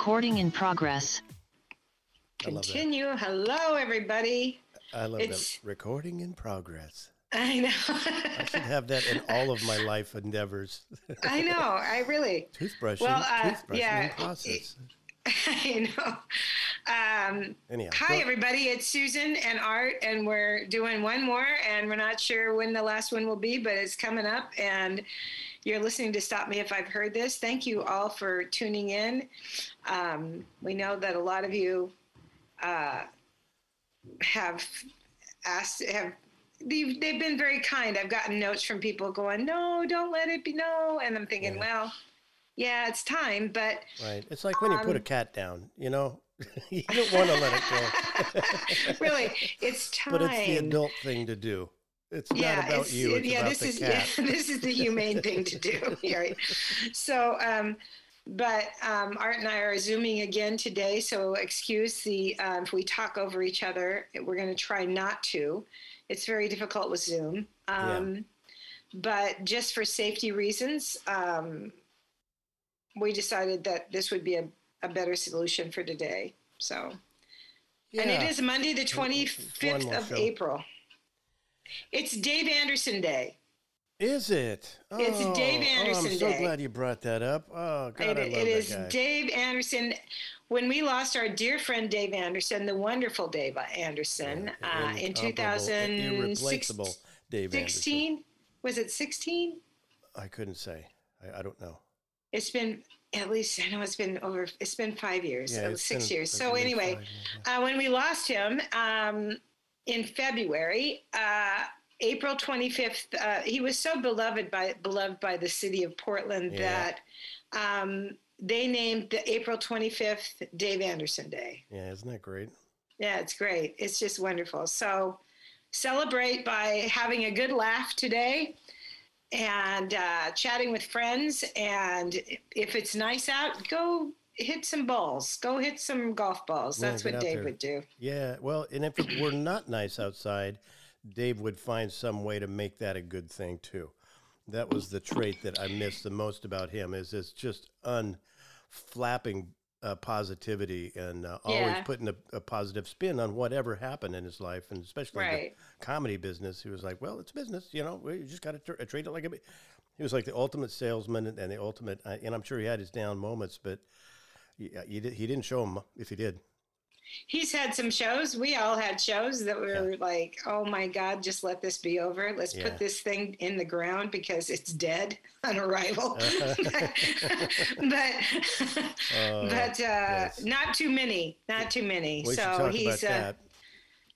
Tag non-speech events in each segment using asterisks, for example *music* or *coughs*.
Recording in progress. I love that. Continue. Hello, everybody. I love It's- that. Recording in progress. I know. *laughs* I should have that in all of my life endeavors. I know. I really. *laughs* Toothbrushing, Well, uh, toothbrushing yeah, in process. *laughs* I know. Um, Anyhow, hi, go- everybody. It's Susan and Art, and we're doing one more, and we're not sure when the last one will be, but it's coming up. And you're listening to Stop Me If I've Heard This. Thank you all for tuning in. Um, we know that a lot of you uh, have asked, have they've, they've been very kind. I've gotten notes from people going, "No, don't let it be no," and I'm thinking, Yeah. well, yeah, it's time, but right. It's like when you put a um, cat down, you know, *laughs* you don't want to let it go, *laughs* really, *laughs* it's time. but it's the adult thing to do. It's not about you. It's yeah, about this is *laughs* yeah, this is the humane thing to do. *laughs* Yeah, right. So, um, but um, Art and I are zooming again today, so excuse the um, if we talk over each other. We're going to try not to. It's very difficult with Zoom. Um, But just for safety reasons, um, we decided that this would be a, a better solution for today. So, and it is Monday, the 25th of show. April. It's Dave Anderson Day. Is it? It's Dave Oh, oh, Anderson I'm so Day. glad you brought that up. Oh God, It, I love it is guy. Dave Anderson. When we lost our dear friend Dave Anderson, the wonderful Dave Anderson, uh, in Incomparable, irreplaceable Dave Anderson. 2016, was it 16? I couldn't say. I, I don't know. It's been at least I know it's been over. It's been five years, Yeah, six been years. So anyway, years, uh, when we lost him um, in February, uh, April 25th, uh, he was so beloved by beloved by the city of Portland Yeah. that um, they named the April 25th Dave Anderson Day. Yeah, isn't that great? Yeah, it's great. It's just wonderful. So celebrate by having a good laugh today and uh, chatting with friends. And if it's nice out, go hit some balls. Go hit some golf balls. That's get what Dave there. would do. Yeah, well, and if it were not nice outside, Dave would find some way to make that a good thing too. That was the trait that I miss the most about him is this just unflapping uh, positivity and uh, always Yeah. putting a, a positive spin on whatever happened in his life, and especially Right. the comedy business. He was like, "Well, it's business, you know. You just got to tr- treat it like a." bu-" He was like the ultimate salesman and, and the ultimate, uh, and I'm sure he had his down moments, but he, uh, he, did, he didn't show them if he did. He's had some shows. We all had shows that were like, oh my God, just let this be over. Let's Yeah. put this thing in the ground because it's dead *laughs* on arrival. *laughs* but *laughs* Uh, but uh, yes. not too many. Not too many. We so he's uh,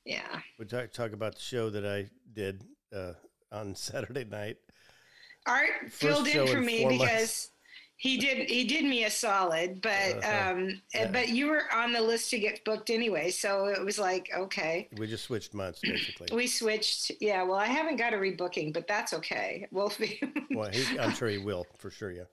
yeah. We talk talk about the show that I did uh, on Saturday night. Art filled in for me because. He did he did me a solid, but Uh-huh. um Yeah. but you were on the list to get booked anyway, so it was like okay. We just switched months basically. We switched. Yeah, well, I haven't got a rebooking, but that's okay. We'll be. *laughs* well, he, I'm sure he will for sure. Yeah.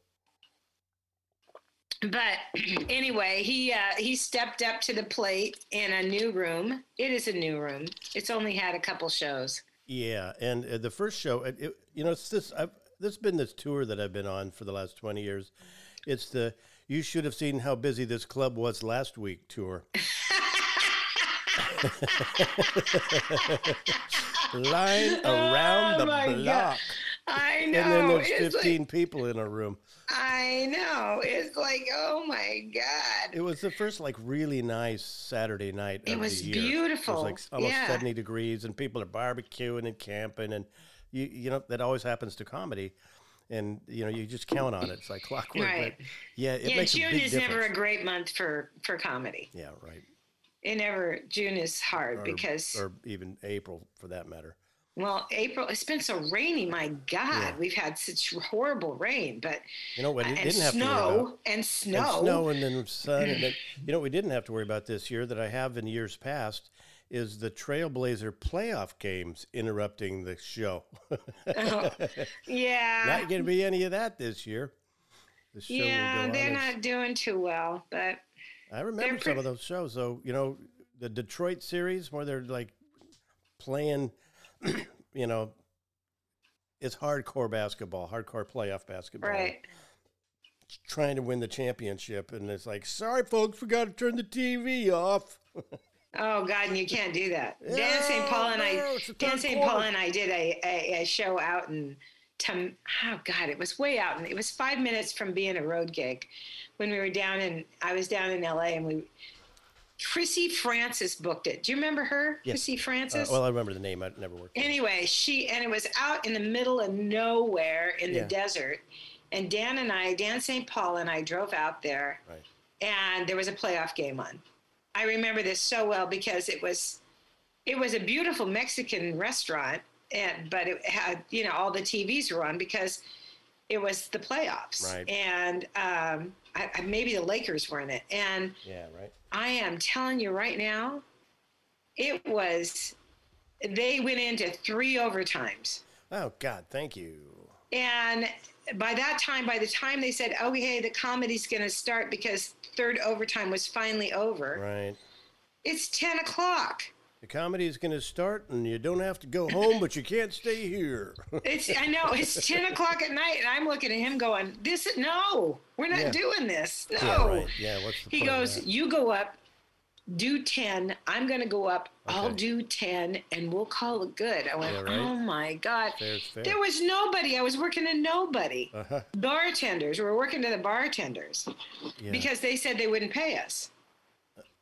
but *clears throat* anyway, he uh, he stepped up to the plate in a new room. It is a new room. It's only had a couple shows. Yeah, and uh, the first show, it, it, you know, it's this. I've, this has been this tour that I've been on for the last twenty years. It's the you should have seen how busy this club was last week tour. *laughs* Line *laughs* oh around Oh the my God. block, I know. and then there's it's like- fifteen people in a room. I know. It's like, oh my god. It was the first like really nice Saturday night. It of was the year. It was like almost Yeah. seventy degrees, and people are barbecuing and camping, and you you know that always happens to comedy, and you know you just count on it. *laughs* It's like clockwork. Right. But yeah, it yeah, makes June a big is difference. never a great month for for comedy. yeah, right. It never. June is hard Or, because or even April for that matter. well, April. It's been so rainy. My God, Yeah. we've had such horrible rain, but You know what? It didn't have to worry snow about. and snow. And snow and then sun and then *laughs* you know what we didn't have to worry about this year that I have in years past is the Trailblazer playoff games interrupting the show. Oh, *laughs* yeah. not going to be any of that this year. The show yeah, they're on as- not doing too well, but I remember some of those shows. though. you know, the Detroit series where they're like playing, *clears throat* you know, it's hardcore basketball, hardcore playoff basketball. right. trying to win the championship, and it's like, sorry, folks, we got to turn the TV off. *laughs* Oh God, and you can't do that. Dan St. Paul and no, I, Dan St. Paul and I did a, a, a show out in, Tum, oh God, it was way out, and it was five minutes from being a road gig, when we were down in, I was down in L.A. and we, Chrissy Francis booked it. Do you remember her, Yes. Chrissy Uh, Francis? well, I remember the name. I never worked. with anyway, she and it was out in the middle of nowhere in Yeah. the desert, and Dan and I, Dan St. Paul and I drove out there Right. and there was a playoff game on. I remember this so well because it was it was a beautiful Mexican restaurant and but it had you know all the TVs were on because it was the playoffs Right. and um, I, I, maybe the Lakers were in it and Yeah, right. I am telling you right now it was they went into three overtimes Oh God, thank you. and by that time, by the time they said, okay, the comedy's going to start because third overtime was finally over, Right. it's 10 o'clock. The comedy is going to start, and you don't have to go home, but you can't stay here. *laughs* It's, I know, it's 10 o'clock at night, and I'm looking at him going, this, no, we're not Yeah. doing this. No. yeah, right. Yeah, what's the He goes, you go up, do 10. I'm going to go up. I'll do 10, and we'll call it good. I went, Yeah, right. oh my God. Fair's fair. There was nobody. I was working to nobody. Uh-huh. Bartenders. We were working to the bartenders Yeah. because they said they wouldn't pay us.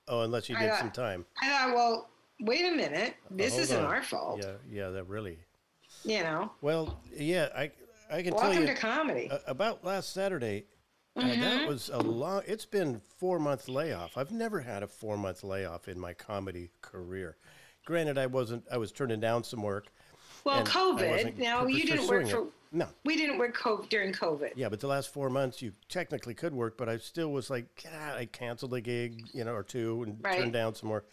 oh, unless you did some time. I thought, well, wait a minute. This Uh, isn't on. our fault. Yeah, yeah, that really. You know, Well, yeah, I I can welcome tell you Welcome to comedy. uh, about last Saturday. Mm-hmm. that was a long. It's been four month layoff. I've never had a four month layoff in my comedy career. Granted, I wasn't. I was turning down some work. well, COVID. Now you didn't work it. for. No. We didn't work COVID during COVID. Yeah, but the last four months you technically could work, but I still was like, God, I canceled a gig, you know, or two and Right. turned down some more.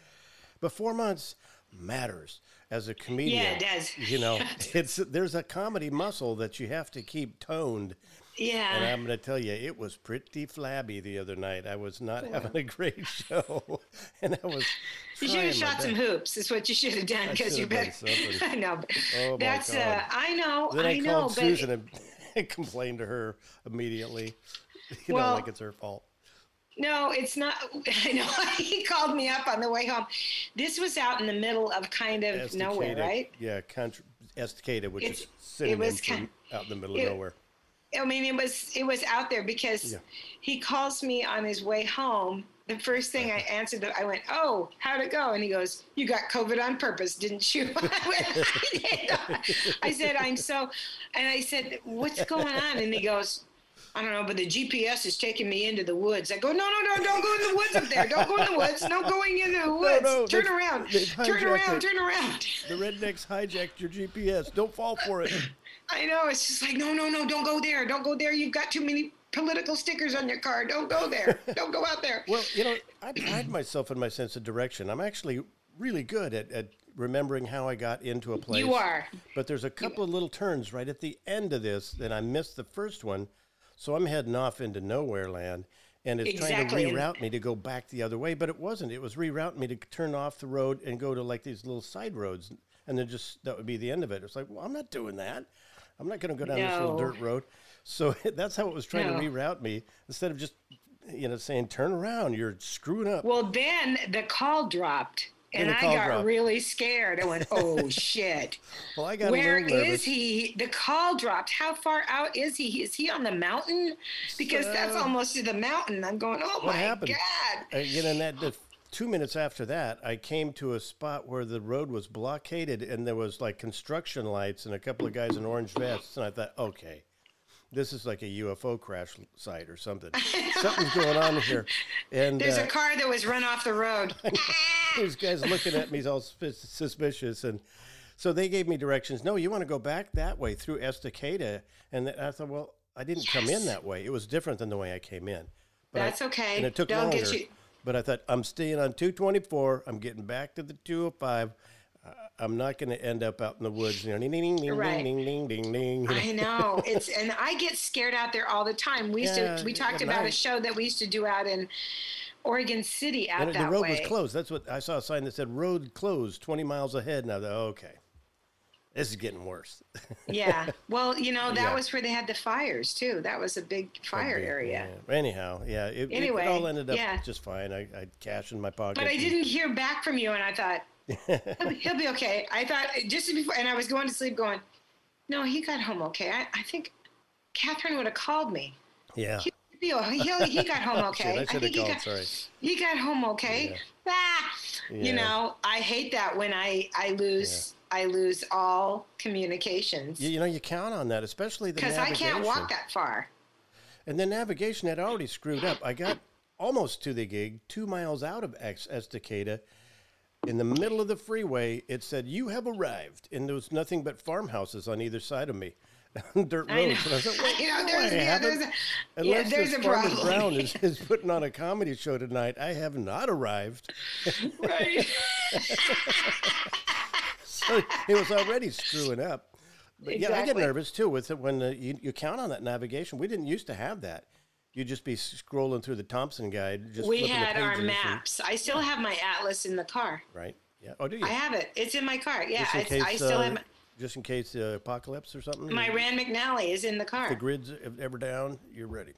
But four months matters as a comedian. Yeah, it does. You know, *laughs* it's there's a comedy muscle that you have to keep toned. And I'm going to tell you, it was pretty flabby the other night. I was not having a great show, *laughs* and I was. You should have shot some hoops. Is what you should have done because you should have bet. *laughs* something. I know. Oh, my That's. God. Uh, I know. Then I, I know. called But Susan and, *laughs* complained to her immediately. You know, Well- like it's her fault. No, it's not. I know. he called me up on the way home. This was out in the middle of kind of nowhere, right? Yeah, country, Estacada, which It's- is it synonym was for kind- out in the middle of it- nowhere. I mean, it was it was out there because Yeah. he calls me on his way home. The first thing I *laughs* answered, I went, "Oh, how'd it go?" And he goes, "You got COVID on purpose, didn't you?" *laughs* I, did. I said, "I'm so," and I said, "What's going on?" And he goes, "I don't know, but the GPS is taking me into the woods." I go, "No, no, no! Don't go in the woods up there! Don't go in the woods! No going into the *laughs* woods! no, turn they've- around! they've Turn hijacked around! Turn around!" The rednecks hijacked your GPS. Don't fall for it. I know. It's just like, no, no, no, don't go there. Don't go there. You've got too many political stickers on your car. Don't go there. *laughs* don't go out there. Well, you know, I pride myself in my sense of direction. I'm actually really good at, at remembering how I got into a place. you are. But there's a couple of little turns right at the end of this that I missed the first one. So I'm heading off into nowhere land. And it's Exactly, trying to reroute me to go back the other way, but it wasn't. It was rerouting me to turn off the road and go to like these little side roads, and then just that would be the end of it. It's like, well, I'm not doing that. I'm not going to go down this little dirt road. So *laughs* that's how it was trying No. to reroute me instead of just, you know, saying turn around. You're screwing up. Well, then the call dropped. And the I got dropped. really scared. I went, *laughs* "Oh shit! Well, I got Where a little nervous. is he?" The call dropped. How far out is he? Is he on the mountain? Because that's almost to the mountain. I'm going, "Oh What my happened? god!" Uh, you and that two minutes after that, I came to a spot where the road was blockaded and there was like construction lights and a couple of guys in orange vests, and I thought, okay, this is like a UFO crash site or something. *laughs* Something's going on here, and There's uh, a car that was run off the road. *laughs* these guys looking at me all suspicious and. So they gave me directions. No, you want to go back that way through Estacada, and I thought, well, I didn't come in that way. It was different than the way I came in. But I- That's okay. and it took They'll longer. get you. But I thought I'm staying on 224. I'm getting back to the 205. Uh, I'm not going to end up out in the woods. You know, ding ding ding Right. ding ding ding ding. I know *laughs* it's, and I get scared out there all the time. We used Yeah, to, we talked about a show that we used to do out in Oregon City out And the that road way. was closed. That's what I saw a sign that said "road closed 20 miles ahead." And I thought, okay. This is getting worse. *laughs* yeah. Well, you know, that Yeah. was where they had the fires too. That was a big fire area. Yeah. Anyhow, yeah, it, Anyway, it all ended up yeah. just fine. I, I had cash in my pocket. But I didn't hear back from you, and I thought he'll, be, *laughs* he'll be okay. I thought just before, and I was going to sleep, going, "No, he got home okay." I, I think Catherine would have called me. Yeah. O- he'll, he got home *laughs* okay. Shit, I have think he got, Sorry. he got home okay. Ah, Yeah. you know, I hate that when I I lose I lose all communications You, you know, you count on that, especially the because I can't walk that far. And the navigation had already screwed up. I got almost to the gig, two miles out of Ex- Estacada. In the middle of the freeway, it said, You have arrived. And there was nothing but farmhouses on either side of me. *laughs* Dirt I know. roads. And I thought, *laughs* "Wait, you know, no, there's, I yeah, there's a, yeah, there's a problem. Brown is, *laughs* is putting on a comedy show tonight, I have not arrived. right. So *laughs* it was already screwing up. But yeah, I get nervous too with it when uh, you, you count on that navigation. We didn't used to have that. You'd just be scrolling through the Thompson guide. Just we had our pages and- maps. I still have my atlas in the car. right? Yeah. Oh, do you? I have it. It's in my car. Yeah, just in it's, case, I still uh, have my, just in case the apocalypse or something. my if Rand McNally is in the car. the grid's ever down, you're ready.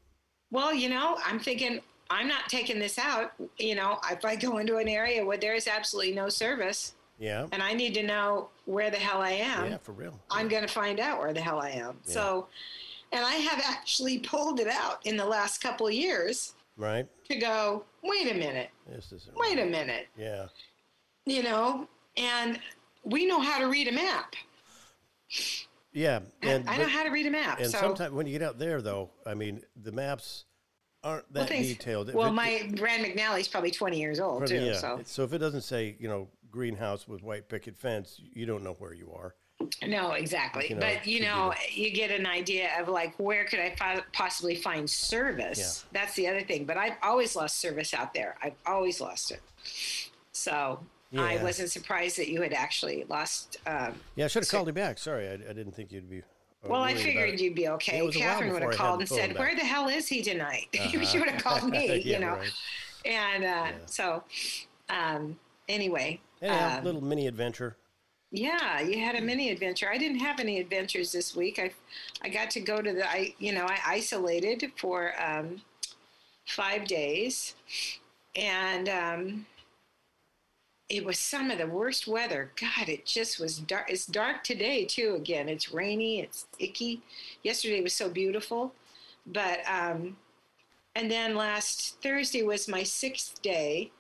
Well, you know, I'm thinking I'm not taking this out. You know, if I go into an area where there is absolutely no service Yeah. and I need to know where the hell I am, Yeah, for real. I'm going to find out where the hell I am. So, and I have actually pulled it out in the last couple of years Right. to go, wait a minute, This isn't. wait right. a minute, Yeah. you know, and we know how to read a map. Yeah. And I know but- how to read a map. and so, sometimes when you get out there, though, I mean, the maps aren't that well, detailed. Well, it- my Rand McNally's probably 20 years old Probably, too. yeah. So So if it doesn't say, you know, greenhouse with white picket fence, you don't know where you are. No, exactly. You know, but you know, you get an idea of like where could I possibly find service? That's the other thing. But I've always lost service out there. I've always lost it. So I wasn't surprised that you had actually lost. Um, Yeah, I should have called you back. Sorry, I, I didn't think you'd be. uh, well, I figured you'd be okay. Yeah, it was a while Catherine would have called and said, back. "Where the hell is he tonight?" *laughs* Uh-huh. she would have called *laughs* me. Yeah, you know. right. And uh, so, um, anyway. Anyhow, um, little mini adventure. Yeah, you had a mini adventure. I didn't have any adventures this week. I, I got to go to the. I you know I isolated for um, five days, and um, it was some of the worst weather. God, it just was dark. It's dark today too. Again, it's rainy. It's icky. Yesterday was so beautiful, but um, and then last Thursday was my sixth day.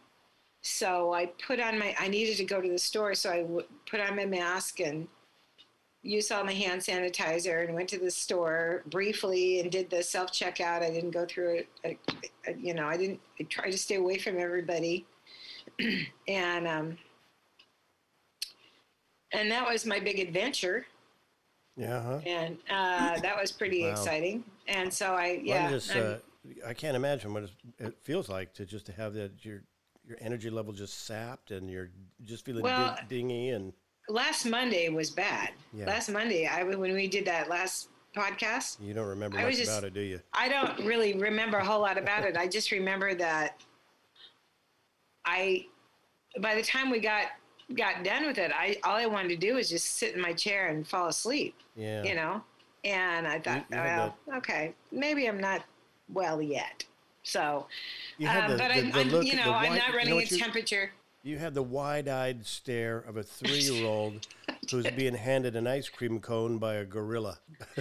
So I put on my, I needed to go to the store. So I w- put on my mask and used all my hand sanitizer and went to the store briefly and did the self checkout. I didn't go through it. I, you know, I didn't, I tried to stay away from everybody. *clears throat* and, um, and that was my big adventure. Yeah, huh? And uh, that was pretty Wow. exciting. And so I, yeah. I'm just, uh, I can't imagine what it feels like to just to have that your your energy level just sapped and you're just feeling Well, ding- dingy and last Monday was bad. Yeah. Last Monday, I when we did that last podcast, you don't remember I much just- about it, do you? I don't really remember a whole lot about it. I just remember that I, by the time we got got done with it, I all I wanted to do was just sit in my chair and fall asleep. Yeah. You know, and I thought, you had well, okay, maybe I'm not well yet. So, um, the- but the- I'm, the look- you know, I'm wide- not you know running a temperature. You had the wide-eyed stare of a *laughs* three-year-old being handed an ice cream cone by a gorilla. *laughs*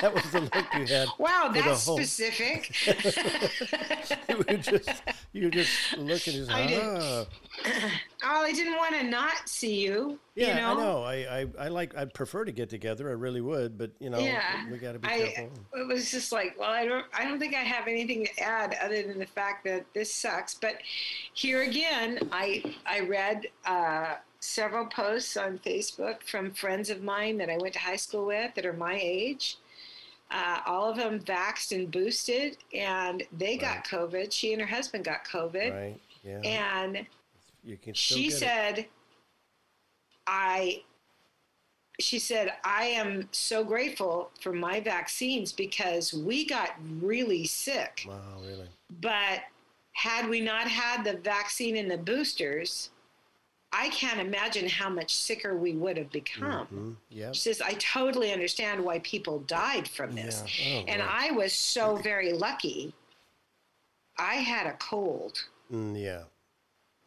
that was the look you had. Wow, that's specific. *laughs* you were just you were just looking just I did. ah. *clears throat* oh, I didn't want to not see you. Yeah, you know? I know. I, I I like I'd prefer to get together. I really would, but you know, Yeah, we got to be I, careful. it was just like, well, I don't, I don't think I have anything to add other than the fact that this sucks. But here again, I, I read uh, several posts on Facebook from friends of mine that I went to high school with that are my age. Uh, all of them vaxxed and boosted, and they got COVID. She and her husband got COVID, Right? Yeah. and you can still she get it. said i she said i am so grateful for my vaccines because we got really sick Wow, really? but had we not had the vaccine and the boosters I can't imagine how much sicker we would have become. Mhm. Yep. She says, I totally understand why people died from this. Yeah. Oh, and wow. I was so very lucky. I had a cold. Mm, yeah.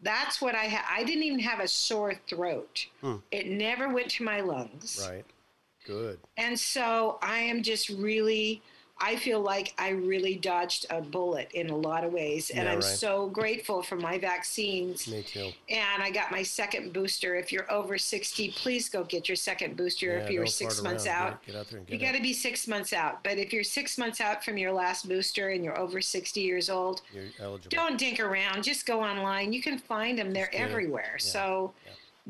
That's what I had. I didn't even have a sore throat. Hmm. It never went to my lungs. Right. Good. And so I am just really, I feel like I really dodged a bullet in a lot of ways. And Yeah, I'm right. so grateful for my vaccines. Me too. And I got my second booster. If you're over 60, please go get your second booster Yeah, if you're six months around. out. Get, get out there and You got to be six months out. But if you're six months out from your last booster and you're over 60 years old, You're eligible. don't dink around. Just go online. You can find them. They're Just get it. everywhere. Yeah, So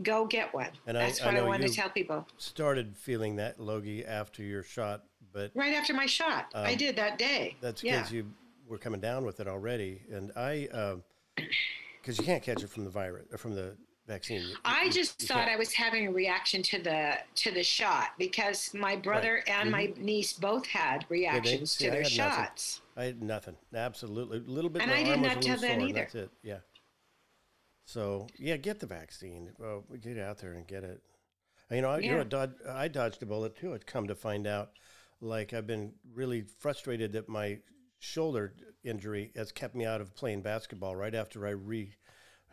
go get one. And That's I what I, wanted you- to tell people. Started feeling that, Logie, after your shot, but Right after my shot, I Um, did that day. that's yeah. because you were coming down with it already. And I, um, because you can't catch it from the virus, or from the vaccine. You- I you- just you thought can't. I was having a reaction to the to the shot because my brother and my mm-hmm. niece both had reactions see, to I their nothing. shots. I had nothing. Absolutely, a little bit. And I did not a little have that sore, either. That's it. Yeah. So yeah, get the vaccine. Well, get out there and get it. You know, I, you know, I dodged, I dodged a bullet too. I'd come to find out, like I've been really frustrated that my shoulder injury has kept me out of playing basketball. Right after I re,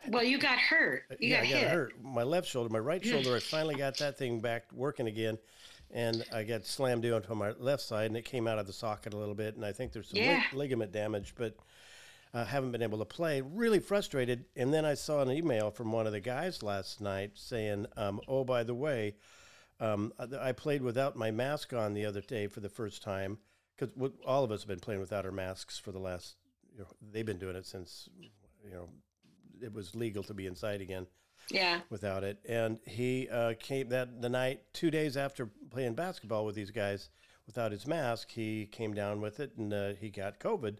Well, you got hurt. You yeah, got I hit. got hurt. My left shoulder, my right shoulder, I *laughs* finally got that thing back working again, and I got slammed down to my left side, and it came out of the socket a little bit, and I think there's some lig- ligament damage, but I haven't been able to play. Really frustrated. And then I saw an email from one of the guys last night saying, um, "Oh, by the way, um, I I played without my mask on the other day for the first time because all of us have been playing without our masks for the last. You know, they've been doing it since you know it was legal to be inside again Yeah. without it. And he uh, came that the night, two days after playing basketball with these guys without his mask, he came down with it and uh, he got COVID.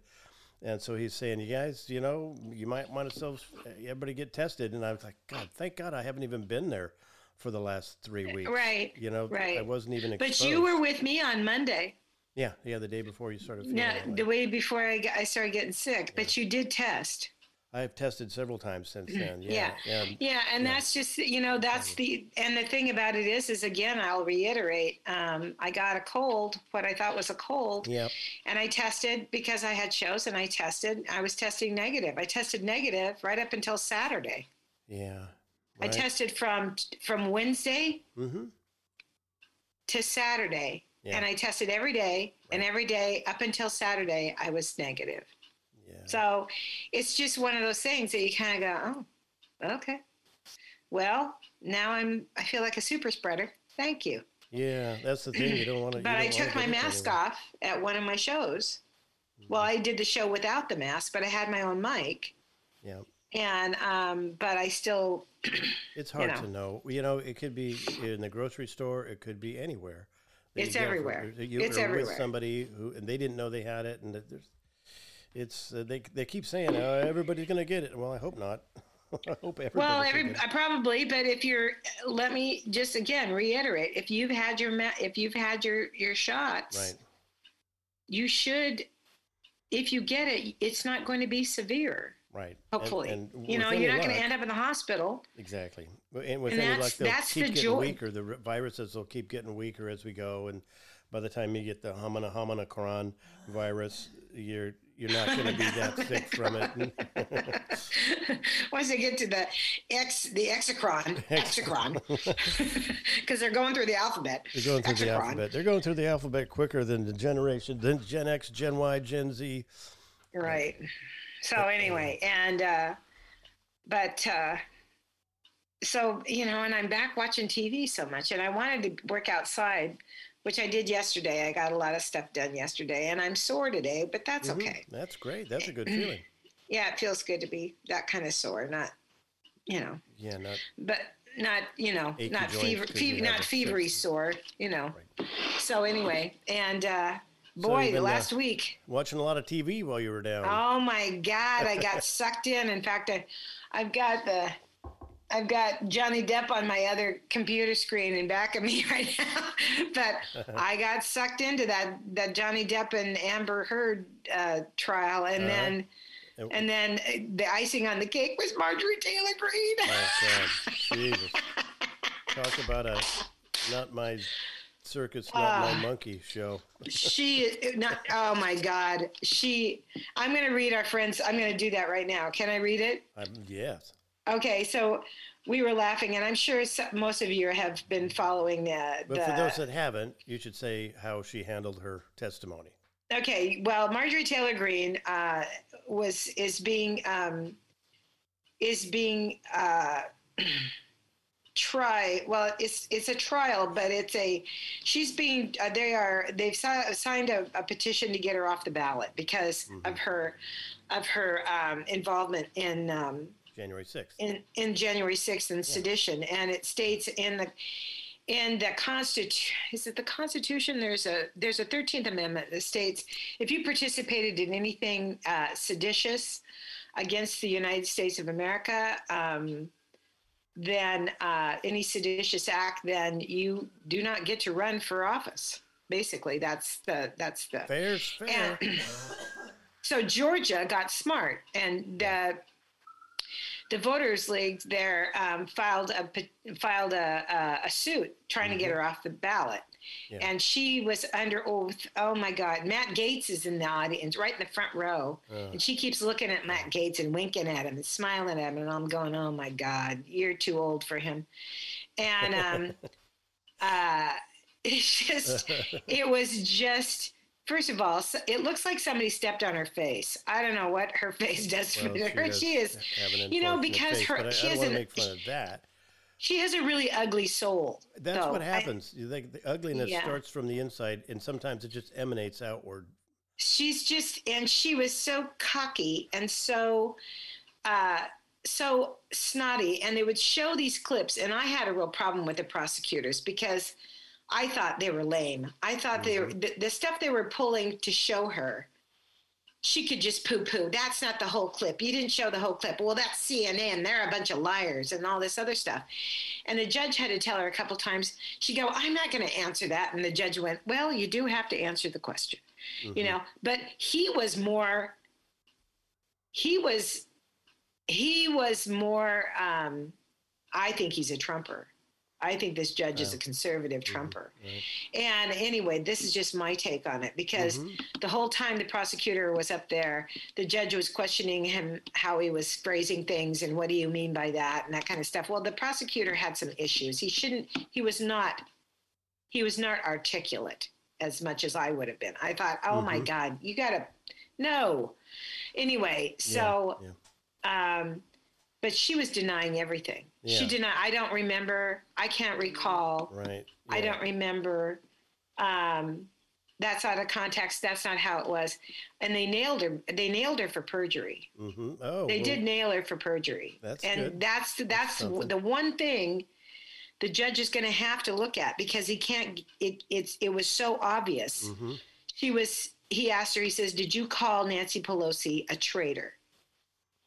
And so he's saying, you guys, you know, you might want to self, everybody get tested. And I was like, God, thank God I haven't even been there for the last three weeks. Right, You know, right. I wasn't even exposed. But you were with me on Monday. Yeah, yeah, the day before you started feeling Yeah, the way before I, got, I started getting sick. But you did test. I've tested several times since then. Yeah. Yeah. And Yeah, and that's just you know that's the and the thing about it is is again I'll reiterate um, I got a cold what I thought was a cold Yep. and I tested because I had shows and I tested I was testing negative I tested negative right up until Saturday Yeah. I tested from from Wednesday Mm-hmm. to Saturday Yeah. and I tested every day and every day up until Saturday I was negative Yeah. so it's just one of those things that you kind of go, oh, okay. Well, now I'm, I feel like a super spreader. Thank you. Yeah, that's the thing. You don't want to. But I took my mask off at one of my shows. Well, I did the show without the mask, but I had my own mic. Yeah. And, um, but I still, It's hard know. to know. You know, it could be in the grocery store. It could be anywhere. It's you everywhere. You It's everywhere. with somebody who and they didn't know they had it, and there's. It's uh, they they keep saying oh, everybody's gonna get it. Well, I hope not. *laughs* I hope everybody. well, every, I probably, but if you're, let me just again reiterate, if you've had your, if you've had your, your shots, Right. you should, if you get it, it's not going to be severe. Right. Hopefully, and you know, you're not going to end up in the hospital. Exactly. And with And any that's- luck, they'll that's keep the getting joy. weaker. The viruses will keep getting weaker as we go, and by the time you get the homina homina virus, you're you're not going to be that *laughs* sick from it. *laughs* Once they get to the X, the Exicron, *laughs* Exicron, because they're going through the alphabet. They're going through the alphabet. They're going through the alphabet quicker than the generation, than Gen X, Gen Y, Gen Z. Right. So anyway, and uh, but uh, so you know, and I'm back watching TV so much, and I wanted to work outside, which I did yesterday. I got a lot of stuff done yesterday, and I'm sore today, but that's Mhm. okay. That's great. That's a good *clears throat* feeling. Yeah, it feels good to be that kind of sore, not you know, Yeah, not but not you know, not fever, 'cause you fever have not fevery sore, you know. Right. So anyway, and uh, boy, been, uh, last week. watching a lot of TV while you were down. Oh my God, I got *laughs* sucked in. In fact, I, I've got the, I've got Johnny Depp on my other computer screen in back of me *laughs* right now. but I got sucked into that that Johnny Depp and Amber Heard uh, trial, and Uh-huh. then And- and then uh, the icing on the cake was Marjorie Taylor Greene. Oh, God. *laughs* Jesus. Talk about a not my circus, not my monkey show. *laughs* she not oh my god she i'm going to read our friends i'm going to do that right now can i read it I'm, yes. okay so we were laughing and i'm sure most of you have been following that But the for those that haven't, you should say how she handled her testimony. okay well marjorie taylor greene uh, was is being um, is being uh, *clears throat* try well it's it's a trial but it's a she's being uh, they are they've si- signed a, a petition to get her off the ballot because of her of her um, involvement in um, January 6th. in, in January 6th in sedition. And it states in the in the constitution is it the constitution there's a there's a 13th amendment that states if you participated in anything uh, seditious against the united states of america um, then uh, any seditious act then you do not get to run for office basically that's the that's the Fair's fair. and so Georgia got smart, and uh, the Voters League there um, filed a filed a, a, a suit trying to get her off the ballot. Yeah. And she was under oath. Oh my God. Matt Gaetz is in the audience, right in the front row. Uh. And she keeps looking at Matt Gaetz and winking at him and smiling at him. And I'm going, oh my God, you're too old for him. And um, *laughs* uh, it's just, *laughs* it was just, first of all, it looks like somebody stepped on her face. I don't know what her *laughs* face does for Well, her. She is, you know, because face, her- I, she I want to make fun of that. She has a really ugly soul. That's though. what happens. You think the ugliness Yeah. starts from the inside, and sometimes it just emanates outward. she's just and she was so cocky and so uh so snotty and they would show these clips and i had a real problem with the prosecutors because i thought they were lame i thought they were the, the stuff they were pulling to show her she could just poo poo. That's not the whole clip. You didn't show the whole clip. Well, that's CNN. They're a bunch of liars and all this other stuff. And the judge had to tell her a couple times, she go, I'm not going to answer that. And the judge went, Well, you do have to answer the question, you know. But he was more, he was, he was more, um, I think he's a Trumper. I think this judge is a conservative mm-hmm. Trumper. And anyway, this is just my take on it because mm-hmm. the whole time the prosecutor was up there, the judge was questioning him how he was phrasing things and what do you mean by that and that kind of stuff. Well, the prosecutor had some issues. He shouldn't, he was not, he was not articulate as much as I would have been. I thought, oh my mm-hmm. God, you got to, no. Anyway, so, yeah. um, but she was denying everything. She denied, I don't remember, I can't recall. right. I don't remember. Um, that's out of context. That's not how it was. And they nailed her. They nailed her for perjury. Mhm. Oh, They well, did nail her for perjury. That's and good. that's that's something. the one thing the judge is going to have to look at because he can't. It it's it was so obvious. Mhm. She was. He asked her. He says, "Did you call Nancy Pelosi a traitor?"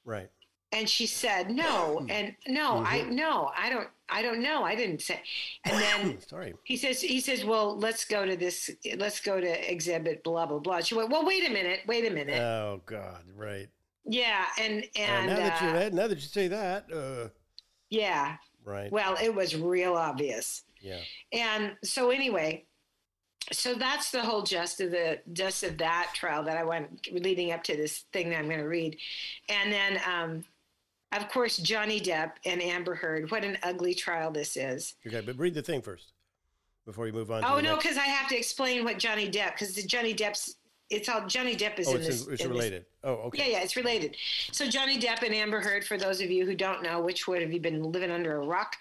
Right. And she said, "No." And no, I Mm-hmm. no, I don't. I don't know. I didn't say. And then *coughs* Sorry. he says, he says, well, let's go to this, let's go to exhibit, blah, blah, blah. She went, well, wait a minute, wait a minute. Oh God. Right. yeah. And, Uh, and, now that you uh, now that you say that, uh, yeah, right. well, it was real obvious. yeah. And so anyway, so that's the whole gist of the gist of that trial that I went leading up to this thing that I'm going to read. And then, um, of course, Johnny Depp and Amber Heard. What an ugly trial this is. Okay, but read the thing first before you move on. Oh no, because I have to explain what Johnny Depp because Johnny Depp's it's all Johnny Depp is Oh, in it's, this. it's in this- related. Oh, okay. Yeah, yeah, it's related. So Johnny Depp and Amber Heard, for those of you who don't know, which would have you been living under a rock?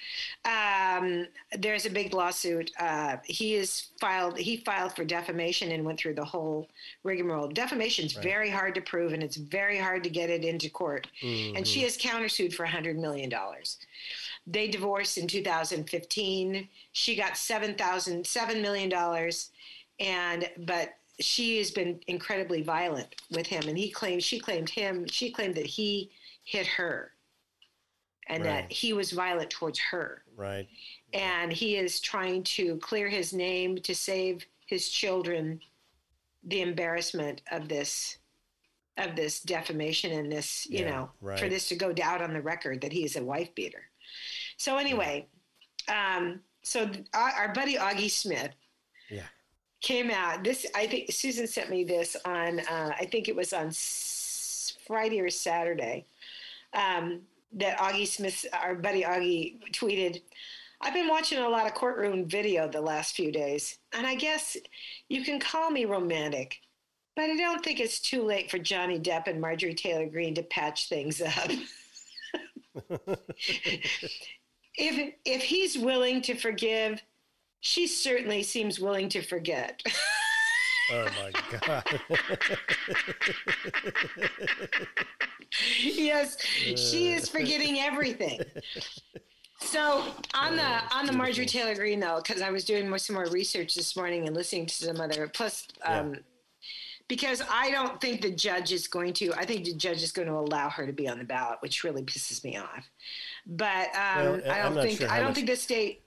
Um, there's a big lawsuit. Uh, he is filed. He filed for defamation and went through the whole rigmarole. Defamation's very hard to prove, and it's very hard to get it into court. And Mm-hmm. she has countersued for hundred million dollars. They divorced in 2015. She got seven thousand seven million dollars, and but she has been incredibly violent with him, and he claimed she claimed him. She claimed that he hit her, and Right. that he was violent towards her. Right. And he is trying to clear his name to save his children the embarrassment of this of this defamation and this you Yeah, know for this to go out on the record that he is a wife beater So anyway, um, so our, our buddy Augie Smith Yeah. Came out. This I think Susan sent me this on. Uh, I think it was on s- Friday or Saturday. Um, that Augie Smith, our buddy Augie, tweeted. I've been watching a lot of courtroom video the last few days, and I guess you can call me romantic, but I don't think it's too late for Johnny Depp and Marjorie Taylor Greene to patch things up. *laughs* *laughs* if if he's willing to forgive, she certainly seems willing to forget. *laughs* Oh my God. *laughs* yes, she is forgetting everything. So on the on the Marjorie Taylor Greene though, because I was doing more, some more research this morning and listening to some other plus. Um, Because I don't think the judge is going to. I think the judge is going to allow her to be on the ballot, which really pisses me off. But um, Well, I don't think sure I don't much- think the state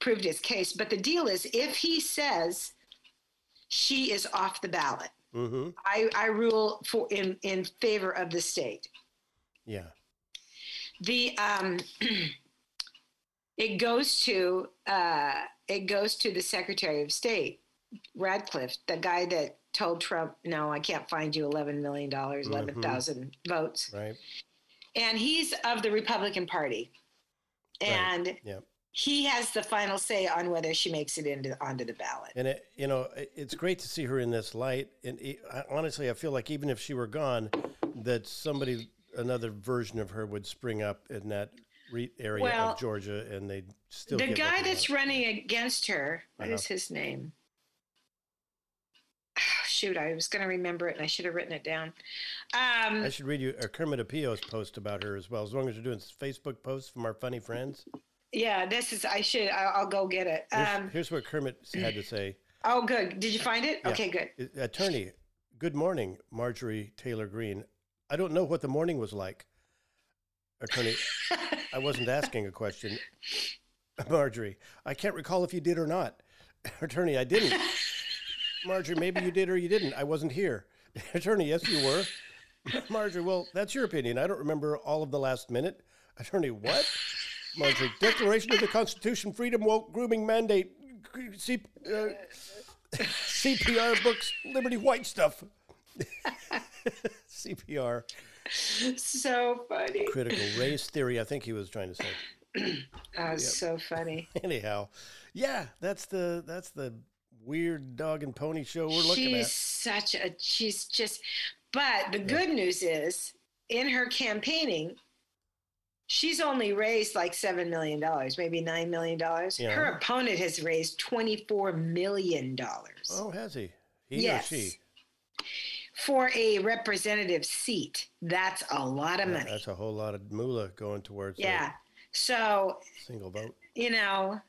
proved his case. But the deal is, if he says she is off the ballot, hmm I, I rule for in in favor of the state. Yeah. The um, *clears throat* it goes to uh, it goes to the Secretary of State, Radcliffe, the guy that told Trump, "No, I can't find you eleven million dollars, Mhm. eleven thousand votes," Right. and he's of the Republican Party, Right. and Yeah. he has the final say on whether she makes it into onto the ballot. And it, you know, it's great to see her in this light. And it, I, honestly, I feel like even if she were gone, that somebody, another version of her, would spring up in that area Well, of Georgia, and they still. the guy that's running against her, what is Uh-huh. his name? Shoot, I was going to remember it and I should have written it down. Um, I should read you a Kermit Apio's post about her as well. As long as you're doing Facebook posts from our funny friends. yeah, this is, I should, I'll, I'll go get it. Here's, Um, here's what Kermit had to say. oh, good. Did you find it? Yeah. Okay, good. Attorney, good morning, Marjorie Taylor Greene. I don't know what the morning was like. Attorney, I wasn't asking a question. *laughs* Marjorie, I can't recall if you did or not. *laughs* Attorney, I didn't. *laughs* Marjorie, maybe you did or you didn't. I wasn't here. *laughs* Attorney, yes, you were. *laughs* Marjorie, well, that's your opinion. I don't remember all of the last minute. Attorney, what? Marjorie, Declaration of the Constitution, Freedom, Woke, Grooming Mandate, C, uh, CPR books, Liberty White stuff. *laughs* CPR, so funny. critical race theory, I think he was trying to say. *clears throat* Oh, so funny. Anyhow, yeah, that's the that's the weird dog and pony show we're looking she's at. She's such a, she's just, but the good news is in her campaigning, she's only raised like $7 million, maybe $9 million. Yeah. Her opponent has raised $24 million. Oh, has he? He Yes. or she? for a representative seat. That's a lot of Yeah, money. That's a whole lot of moolah going towards Yeah. So, single vote. you know,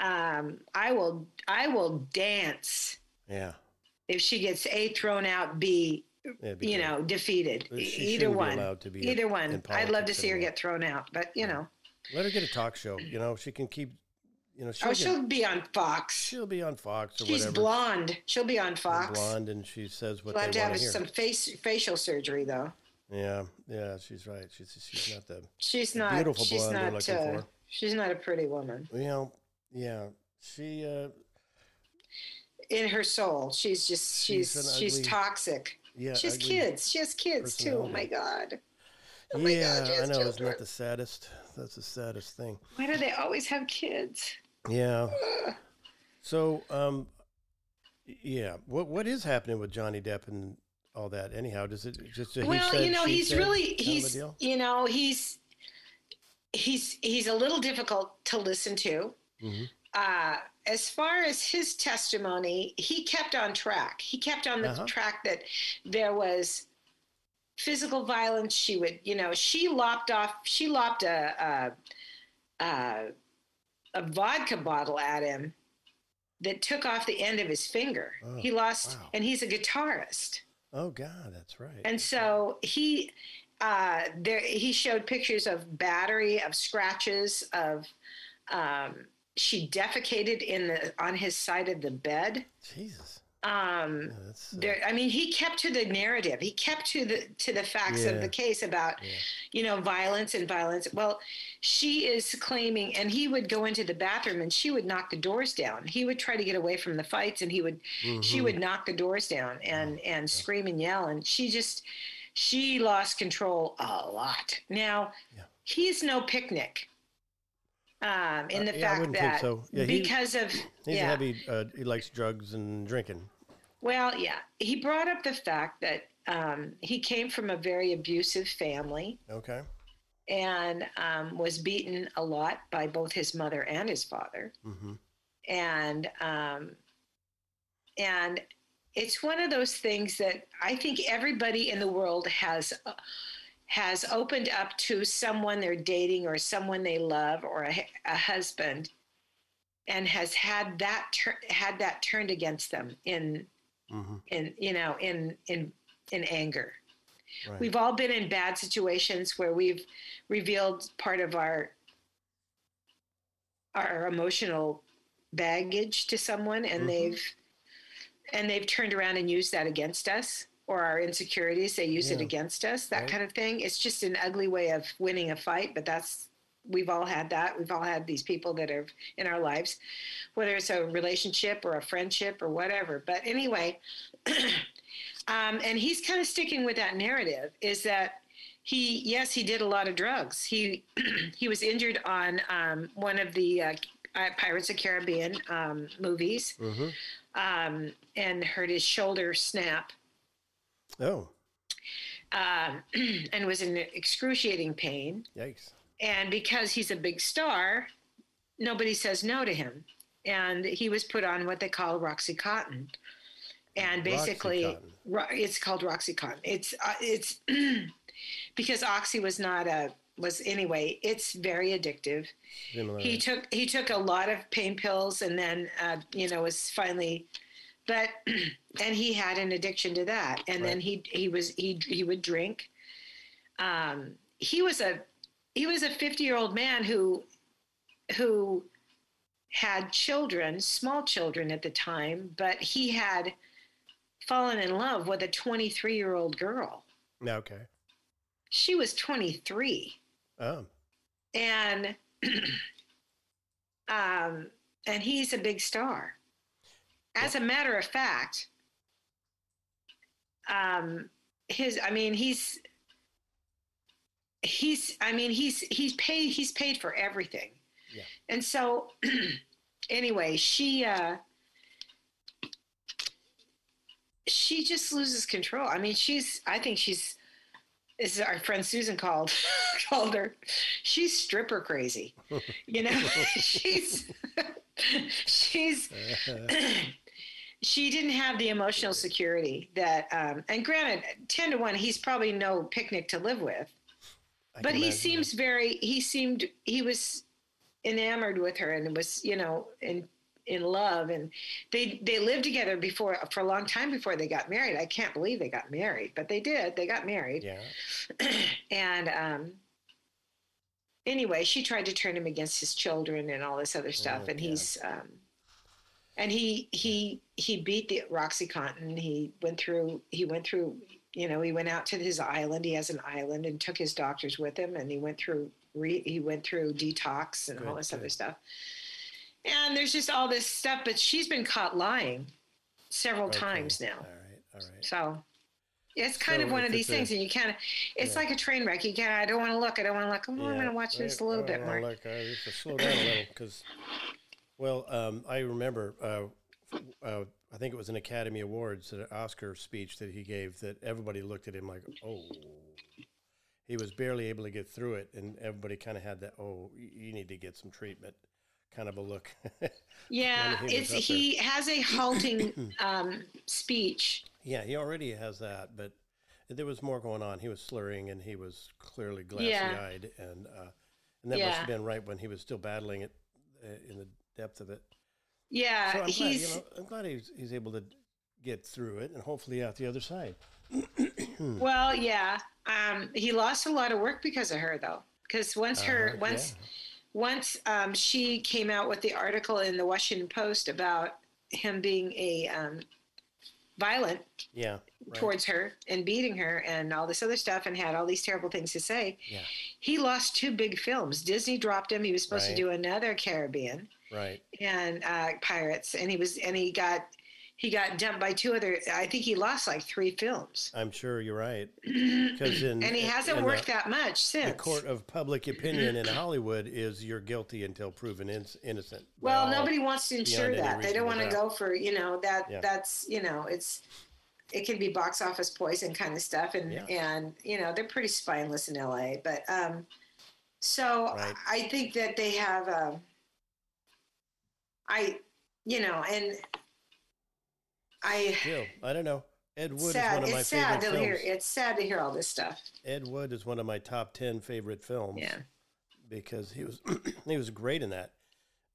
um, I will I will dance Yeah. if she gets A thrown out, B, yeah you know, defeated. She Either one. allowed to be Either in one. I'd love to see her get thrown out, but you know. Let her get a talk show. You know, she can keep. You know, she'll, oh, get- she'll be on Fox. she'll be on Fox or She's whatever. blonde. She'll be on She's Fox. blonde, and she says what She'll have they to have to hear. some face facial surgery though. Yeah, yeah, she's right. She's she's not the She's not. beautiful she's not. looking uh, for. She's not a pretty woman you know. Yeah, she. uh in her soul. She's just. She's She's she's, toxic. Yeah, she has kids. She has kids too. Oh my god. Oh my yeah, God, I know. Isn't that the saddest? That's the saddest thing. Why do they always have kids? Yeah. Ugh. So, um, yeah. What what is happening with Johnny Depp and all that? Anyhow, does it just well, said, you know, he's said really kind of a he's you know he's he's he's a little difficult to listen to. Mhm. Uh, as far as his testimony, he kept on track. He kept on the Uh-huh. track that there was physical violence. She would, you know, she lopped off. She lopped a a, a, a vodka bottle at him that took off the end of his finger. Oh, he lost, wow. and he's a guitarist. Oh God, that's right. And so he uh, there he showed pictures of battery, of scratches, of um, she defecated in the on his side of the bed. Jesus. um Yeah, uh, there i mean he kept to the narrative he kept to the to the facts of the case about Yeah. you know violence and violence well she is claiming and he would go into the bathroom and she would knock the doors down he would try to get away from the fights and he would she mhm. would knock the doors down and and scream and yell and she just she lost control a lot now Yeah. he's no picnic um in Uh, the yeah, I fact that so. Yeah, because of He's yeah a heavy. Uh, he likes drugs and drinking. well yeah he brought up the fact that um, he came from a very abusive family Okay. and um, was beaten a lot by both his mother and his father Mm-hmm. and um, and it's one of those things that I think everybody in the world has uh, has opened up to someone they're dating or someone they love or a, a husband, and has had that tur- had that turned against them in Mm-hmm. in you know in in in anger. Right. We've all been in bad situations where we've revealed part of our our emotional baggage to someone and Mhm. they've and they've turned around and used that against us or our insecurities they use it against us that Right. kind of thing. It's just an ugly way of winning a fight but that's we've all had that. We've all had these people that are in our lives whether it's a relationship or a friendship or whatever. But anyway *clears throat* um, and he's kind of sticking with that narrative is that he yes he did a lot of drugs. He *clears throat* he was injured on um, one of the uh, uh, pirates of caribbean um, movies. Mm-hmm. um, and hurt his shoulder snap Oh, um, *clears throat* and was in excruciating pain yikes. and because he's a big star nobody says no to him and he was put on what they call roxycontin and basically Roxycontin. Ro- it's called roxycontin it's uh, it's *clears throat* because oxy was not a was anyway it's very addictive Similar. he took he took a lot of pain pills and then uh, you know was finally but *clears throat* and he had an addiction to that. And then he he was he he would drink. Um he was a he was a 50 year old man who who had children small children at the time but he had fallen in love with a 23 year old girl. Okay. she was 23 Oh, and *clears throat* um, and he's a big star. As a matter of fact, um, his I mean he's he's I mean he's he's paid he's paid for everything, Yeah. and so *clears throat* anyway she uh, she just loses control. I mean she's I think she's as our friend Susan called *laughs* called her, she's stripper crazy. You know, *laughs* she's *laughs* she's she didn't have the emotional security that um and granted 10 to 1 he's probably no picnic to live with I but he seems very he seemed he was enamored with her and was you know in in love and they they lived together before for a long time before they got married i can't believe they got married but they did they got married. Yeah. *clears throat* and um anyway she tried to turn him against his children and all this other stuff Oh, and God. he's um and he he he beat the roxycontin he went through he went through you know he went out to his island he has an island and took his doctors with him and he went through re, he went through detox and all Good, this other stuff and there's just all this stuff but she's been caught lying several Okay. times now All right. All right. so it's kind So of one of these a- things, and you of, it's Yeah. like a train wreck. You can't. I don't want to look. I don't want to look. Oh, I'm going to watch this a little oh, bit more. Like, I uh, have to slow down a little because, well, um, I remember, uh, uh, I think it was an Academy Awards, an Oscar speech that he gave that everybody looked at him like, oh, he was barely able to get through it. And everybody kind of had that, oh, you need to get some treatment kind of a look. *laughs* yeah, he it's was up there. he has a halting *clears throat* um, speech. yeah, he already has that, but there was more going on. He was slurring and he was clearly glassy Yeah. eyed. And, uh, and that must have been right when he was still battling it uh, in the depth of it. Yeah, So I'm glad, he's you know, I'm glad he's, he's able to get through it and hopefully out the other side. *clears throat* well, yeah. Um, he lost a lot of work because of her, though. Because once her Uh-huh, once yeah. once um, she came out with the article in the Washington Post about him being a um, violent Yeah. Right. towards her and beating her and all this other stuff and had all these terrible things to say. Yeah. He lost two big films. Disney dropped him. He was supposed Right. to do another Caribbean Right. and uh, Pirates, and he was and he got he got dumped by two other. I think he lost like three films, I'm sure you're right. *clears throat* Because in and he hasn't in worked the, that much since. the court of public opinion in *clears throat* Hollywood is you're guilty until proven in, innocent. Well, nobody wants to any that. They don't want to go for you know that Yeah. that's you know it's it can be box office poison kind of stuff, and Yeah. and you know they're pretty spineless in L.A. But um, so Right. I think that they have um, I you know and I Still, I don't know. Ed Wood is one of my It's sad favorite to hear. films. It's sad to hear all this stuff. Ed Wood is one of my top ten favorite films. Yeah, Because he was *clears throat* he was great in that,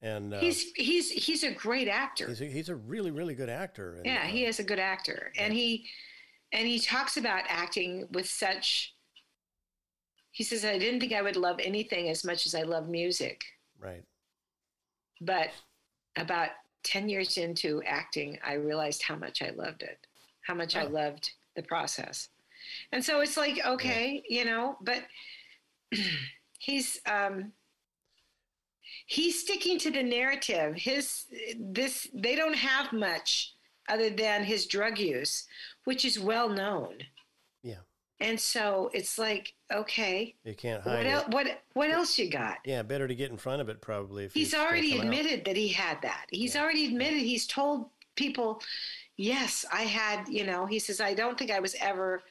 and uh, he's he's he's a great actor. he's a, he's a really really good actor. And, yeah uh, he is a good actor and he and he talks about acting with such he says i didn't think i would love anything as much as i love music right. but about 10 years into acting i realized how much i loved it how much i Oh. loved the process and so it's like okay you know but *clears throat* he's um he's sticking to the narrative his this they don't have much other than his drug use which is well known Yeah. And so it's like okay You can't what hide else it. what what else you got Yeah, better to get in front of it probably. If he's already come out. admitted that he had that he's Yeah. already admitted he's told people yes i had you know he says i don't think i was ever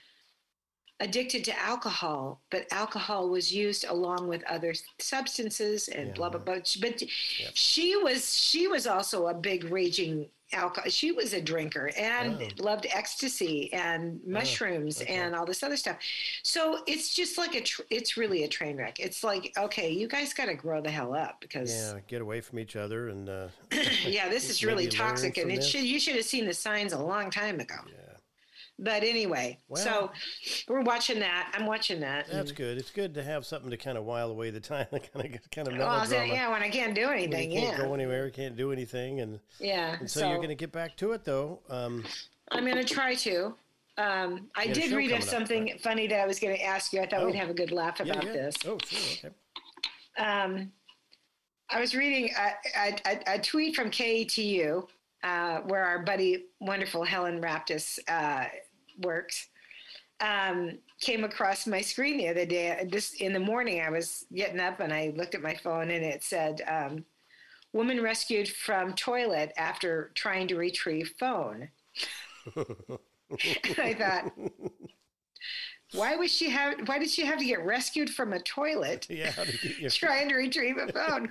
addicted to alcohol but alcohol was used along with other substances and Yeah, blah blah blah but Yep. she was she was also a big raging alcohol she was a drinker and Oh. loved ecstasy and mushrooms okay. and all this other stuff so it's just like a tr- it's really a train wreck it's like okay you guys got to grow the hell up because Yeah, get away from each other and uh, *coughs* yeah, this *coughs* is really toxic, and it this. should you should have seen the signs a long time ago. yeah, But anyway, so we're watching that. I'm watching that. that's and- good. It's good to have something to kind of while away the time, kind of kind of Well, I yeah, when I can't do when anything, you can't yeah, go anywhere, can't do anything, and, yeah. and so, So, you're going to get back to it though. Um, I'm going to try to. Um, I You got a did read of coming up, something right? funny that I was going to ask you. I thought Oh. we'd have a good laugh about yeah. this. Oh, sure, okay. um, I was reading a, a, a, a tweet from KATU uh, where our buddy, wonderful Helen Raptis, uh, works. Um, came across my screen the other day. This in the morning, I was getting up and I looked at my phone and it said, um, "Woman rescued from toilet after trying to retrieve phone." *laughs* *laughs* and I thought, why was she have? Why did she have to get rescued from a toilet? *laughs* yeah, to *laughs* trying to retrieve a phone.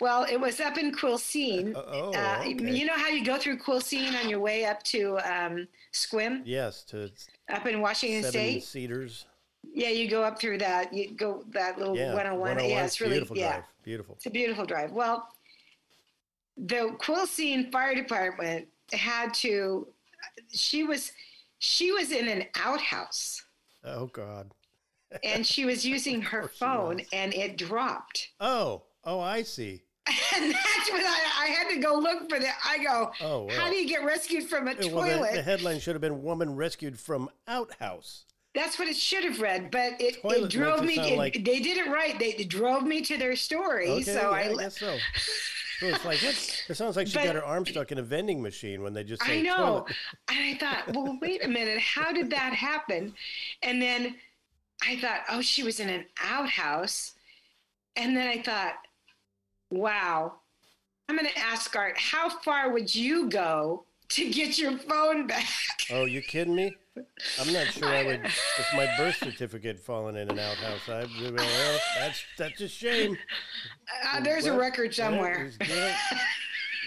well, it was up in Quilcene. Uh, oh, Uh, okay. You know how you go through Quilcene on your way up to um, Sequim yes, to up in Washington State? Cedars. Yeah, you go up through that. You go that little Yeah, 101. Yeah, it's really beautiful yeah, drive. Beautiful. it's a beautiful drive. Well, the Quilcene Fire Department had to. She was she was in an outhouse Oh God. and she was using *laughs* her phone and it dropped. Oh, oh, I see. *laughs* And that's when I, I had to go look for that. I go, Oh, well. how do you get rescued from a Well, the, toilet? the headline should have been "Woman rescued from outhouse." That's what it should have read, but it, it drove me. it like- They did it right. They drove me to their story. Okay, so yeah, I, I guess so. *laughs* It's like? It sounds like she But- got her arm stuck in a vending machine when they just say I know. And I thought, well, wait a minute. How did that happen? And then I thought, oh, she was in an outhouse. And then I thought, wow, I'm going to ask Art, how far would you go to get your phone back? Oh, you kidding me? I'm not sure I would. *laughs* If my birth certificate fallen in an outhouse, I'd be well, that's that's a shame. Uh, there's a record somewhere.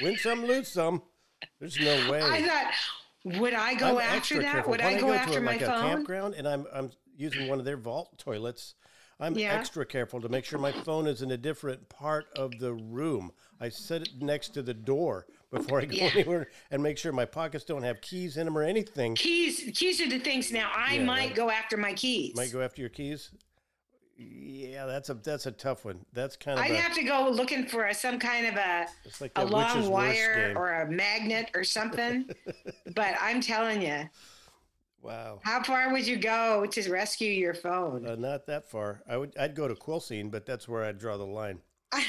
Win some, lose some. There's no *laughs* way. I thought, would I go I'm after that? careful. Would when I go, go after to a, my like a phone? campground and I'm I'm using one of their vault toilets? I'm Yeah. extra careful to make sure my phone is in a different part of the room. I set it next to the door before I go Yeah. anywhere and make sure my pockets don't have keys in them or anything. Keys, keys are the things. Now I Yeah, might right. go after my keys. Might go after your keys. Yeah, that's a that's a tough one. That's kind of I'd a, have to go looking for a, some kind of a like a long wire or a magnet or something. *laughs* but I'm telling you, wow. how far would you go to rescue your phone? Uh, not that far. I would. I'd go to Quilcene, but that's where I'd draw the line. *laughs*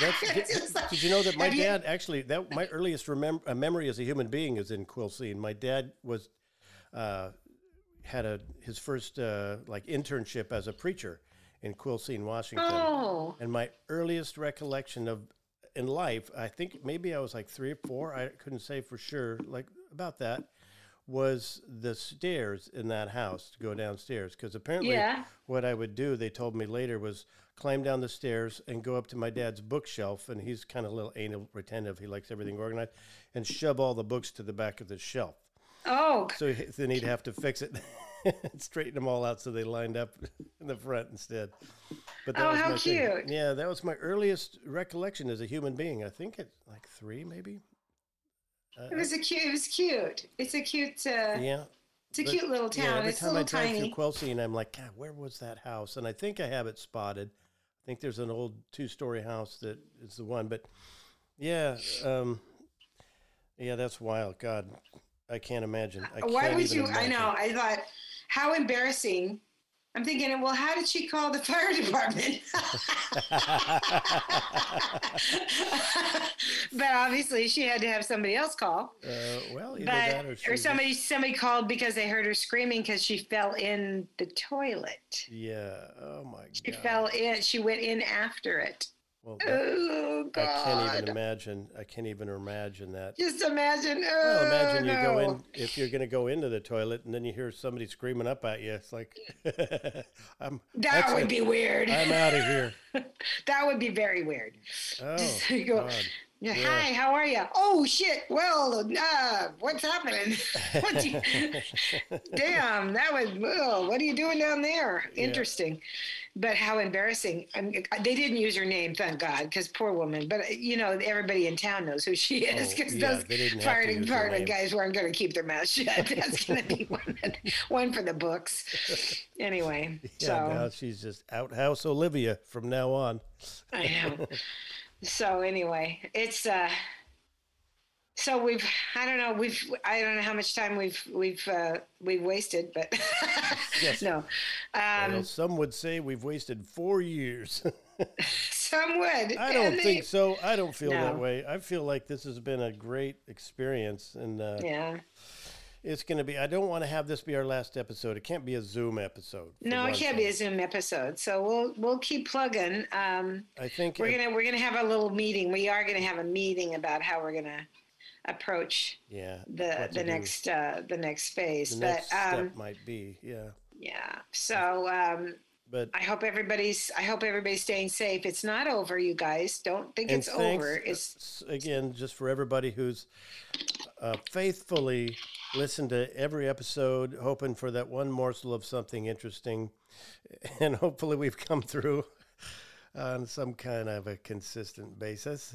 That's, *laughs* did, did you know that my dad actually that my earliest remem- uh, memory as a human being is in Quilcene. My dad was uh, had a his first uh, like internship as a preacher in Quilcene, Washington. Oh, And my earliest recollection of in life, I think maybe I was like three or four. I couldn't say for sure, like about that, was the stairs in that house to go mm-hmm. downstairs. Because apparently, Yeah. what I would do, they told me later, was climb down the stairs and go up to my dad's bookshelf. And he's kind of a little anal retentive. He likes everything organized, and shove all the books to the back of the shelf. oh, So then he'd have to fix it. *laughs* and Straighten them all out so they lined up *laughs* in the front instead. But Oh, how my thing. cute. Yeah, that was my earliest recollection as a human being. I think it's like three, maybe. Uh, it was a cute. It was cute. It's a cute. Uh, yeah. It's a but- cute little Yeah, town. every it's a time I drive tiny. through and I'm like, God, where was that house? And I think I have it spotted. I think there's an old two-story house that is the one. But yeah, um, yeah, that's wild. God, I can't imagine. I Why can't would you? I know. I thought, how embarrassing. I'm thinking, well, how did she call the fire *laughs* department? but obviously, she had to have somebody else call. Uh, well, either that or, But she or was- somebody somebody called because they heard her screaming because she fell in the toilet. Yeah. Oh my god. She fell in. She went in after it. Well, Oh I can't even imagine. I can't even imagine that. Just imagine. Oh, Well, imagine you go in oh, if you're going to go into the toilet and then you hear somebody screaming up at you. It's like, *laughs* I'm. That would it. be weird. I'm out of here. *laughs* that would be very weird. Oh, Just go, God. Yeah. Hi, how are you? Oh shit! Well, uh, what's happening? *laughs* what you, *laughs* damn, that was. Oh, what are you doing down there? Yeah. Interesting, but how embarrassing! I mean, they didn't use her name, thank God, because poor woman. But you know, everybody in town knows who she is Oh, because yeah, those they didn't have fire to use her department guys weren't going to keep their mouth shut. *laughs* That's going to be one, one for the books. Anyway, Yeah, so now she's just outhouse Olivia from now on. I know. So anyway, it's uh so we've I don't know, we've I don't know how much time we've we've uh we've wasted, but *laughs* Yes. no. Um well, some would say we've wasted four years. *laughs* some would. I don't they- think so. I don't feel that way. I feel like this has been a great experience, and uh, Yeah. It's going to be. I don't want to have this be our last episode. It can't be a Zoom episode. No, it can't thing. be a Zoom episode. So we'll we'll keep plugging. Um I think we're gonna we're gonna have a little meeting. We are gonna have a meeting about how we're gonna approach yeah. the the do. next uh the next phase. the but next um step might be yeah, yeah. So um but I hope everybody's. I hope everybody's staying safe. It's not over, you guys. Don't think it's thanks, over. uh, It's again just for everybody who's uh, faithfully listened to every episode, hoping for that one morsel of something interesting, *laughs* and hopefully we've come through on some kind of a consistent basis.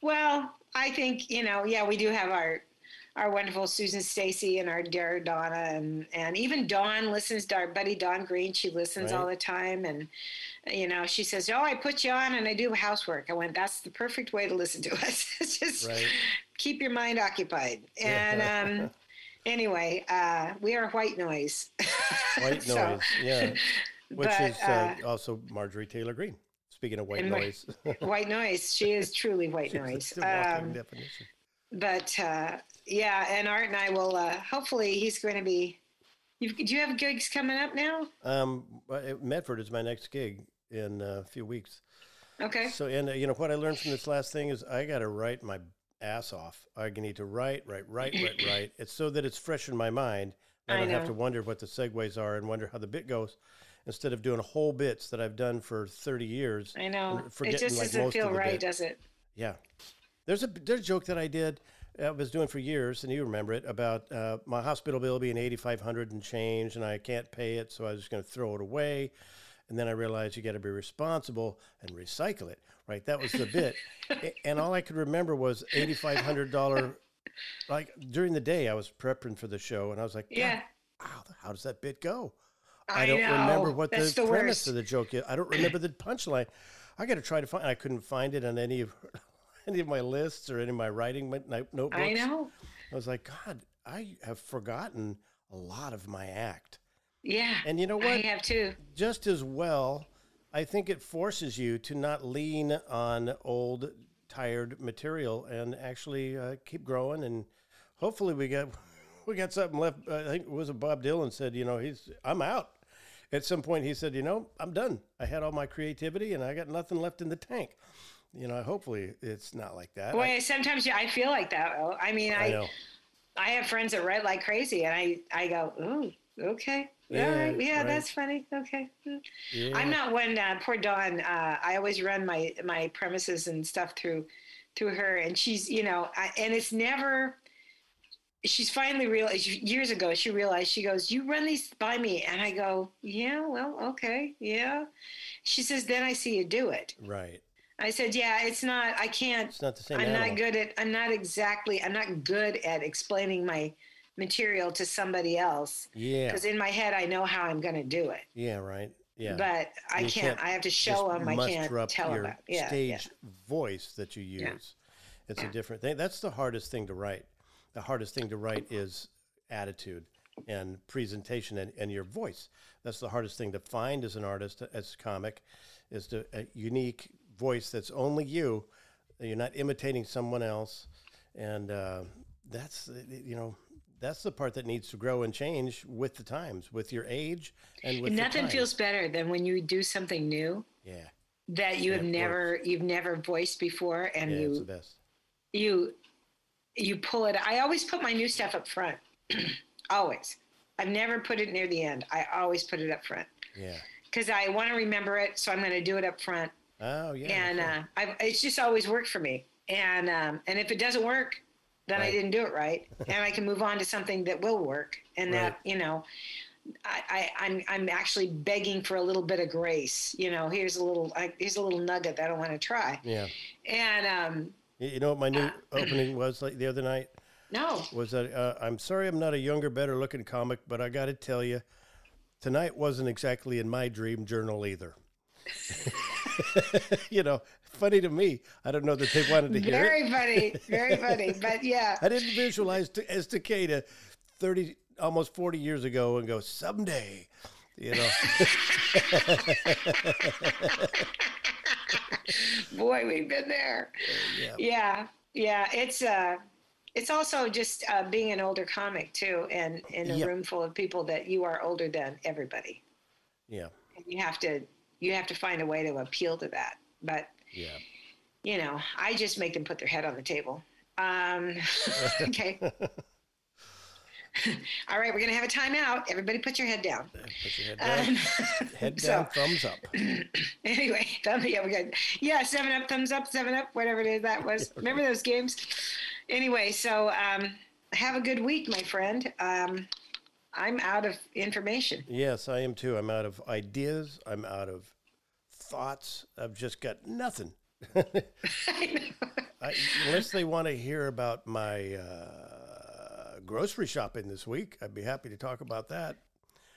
well. I think you know. Yeah, we do have our our wonderful Susan Stacy and our dear Donna and and even Dawn listens to our buddy Dawn Green. She listens all the time and. You know, she says, "Oh, I put you on and I do housework." I went, "That's the perfect way to listen to *laughs* us. It's just Right. keep your mind occupied." And um, *laughs* anyway, uh, we are white noise. *laughs* White So- noise, yeah, which but, is uh, also Marjorie Taylor Greene. Speaking of white noise, white noise. She is truly white noise. Um, definition. But uh, yeah, and Art and I will. Uh, hopefully, he's going to be. You've, do you have gigs coming up now? Um, uh, Medford is my next gig in uh, a few weeks. Okay. So, and uh, you know what I learned from this last thing is I got to write my ass off. I need to write, write, write, write, *laughs* write. It's so that it's fresh in my mind. I I don't have to wonder what the segues are and wonder how the bit goes, instead of doing whole bits that I've done for thirty years. I know. It just like, doesn't feel right, bit. does it? Yeah. There's a there's a joke that I did I was doing for years, and you remember it about uh, my hospital bill being eighty five hundred and change, and I can't pay it, so I was just going to throw it away. And then I realized you got to be responsible and recycle it. Right, that was the bit, *laughs* and all I could remember was eighty five hundred dollar. Like during the day, I was prepping for the show, and I was like, Yeah. how, how does that bit go? I, I don't remember what the, That's the premise of the joke is. I don't *clears throat* remember the punchline. I got to try to find. I couldn't find it on any of *laughs* any of my lists or any of my writing notebooks. I know. I was like, God, I have forgotten a lot of my act. Yeah. And you know what? I have too. Just as well, I think it forces you to not lean on old, tired material and actually uh, keep growing. And hopefully, we got *laughs* we got something left. I think it was a Bob Dylan said, you know, he's I'm out. At some point, he said, you know, I'm done. I had all my creativity, and I got nothing left in the tank. You know, hopefully, it's not like that. Boy, sometimes I feel like that. though. I mean, I, I I. I have friends that write like crazy, and I I go, ooh, okay, Yeah, all right, yeah, right. that's funny. Okay. Yeah. I'm not one. Uh, poor Dawn. Uh, I always run my my premises and stuff through through her, and she's you know, I, and it's never. She's finally realized years ago. She realized she goes, "You run these by me," and I go, "Yeah, well, okay, yeah." She says, "Then I see you do it." right. I said, "Yeah, it's not. I can't. It's not the same. I'm animal. not good at. I'm not exactly. I'm not good at explaining my material to somebody else Yeah. because in my head I know how I'm going to do it, Yeah. Right. Yeah. but I can't, can't I have to show them. I can't up tell them. your About. Yeah, stage yeah. voice that you use. Yeah. It's Yeah. a different thing. That's the hardest thing to write. The hardest thing to write is attitude and presentation and, and your voice. That's the hardest thing to find as an artist, as a comic, is to, a unique voice that's only you. You're not imitating someone else, and uh, that's uh, you know that's the part that needs to grow and change with the times, with your age, and with And the nothing feels better than when you do something new yeah, that you Yeah, have never, you've never voiced before, and yeah, you, the best. you, you pull it. I always put my new stuff up front. *clears throat* always. I've never put it near the end. I always put it up front Yeah. because I want to remember it. So I'm going to do it up front. Oh yeah. and uh, I've, it's just always worked for me. And um, and if it doesn't work, then I didn't do it right, *laughs* and I can move on to something that will work. And that Right. you know, I, I I'm I'm actually begging for a little bit of grace. You know, here's a little I, here's a little nugget that I want to try. yeah. And um, You you know what my new Uh, *clears throat* opening was like the other night no, was that uh, I'm sorry I'm not a younger, better looking comic, but I got to tell you, tonight wasn't exactly in my dream journal either. *laughs* *laughs* you know, funny to me. I don't know that they wanted to hear it. very funny, very funny. But yeah, I didn't visualize t- as Takeda 30, almost 40 years ago and go, someday, you know. *laughs* boy, we've been there. yeah. Yeah, yeah. It's uh, it's also just uh, being an older comic too, and in a Yep. room full of people that you are older than everybody. Yeah. And you have to you have to find a way to appeal to that. But Yeah. you know, I just make them put their head on the table. Um, *laughs* okay. *laughs* All right, we're gonna have a timeout. Everybody, put your head down. Put your head down. Um, *laughs* head so- down, thumbs up. *clears throat* anyway, thumb, yeah, we got yeah, seven up, thumbs up, seven up, whatever it is that was. Remember those games? Anyway, so um, have a good week, my friend. Um, I'm out of information. Yes, I am too. I'm out of ideas. I'm out of thoughts. I've just got nothing. *laughs* I, unless they want to hear about my uh, grocery shopping this week, I'd be happy to talk about that.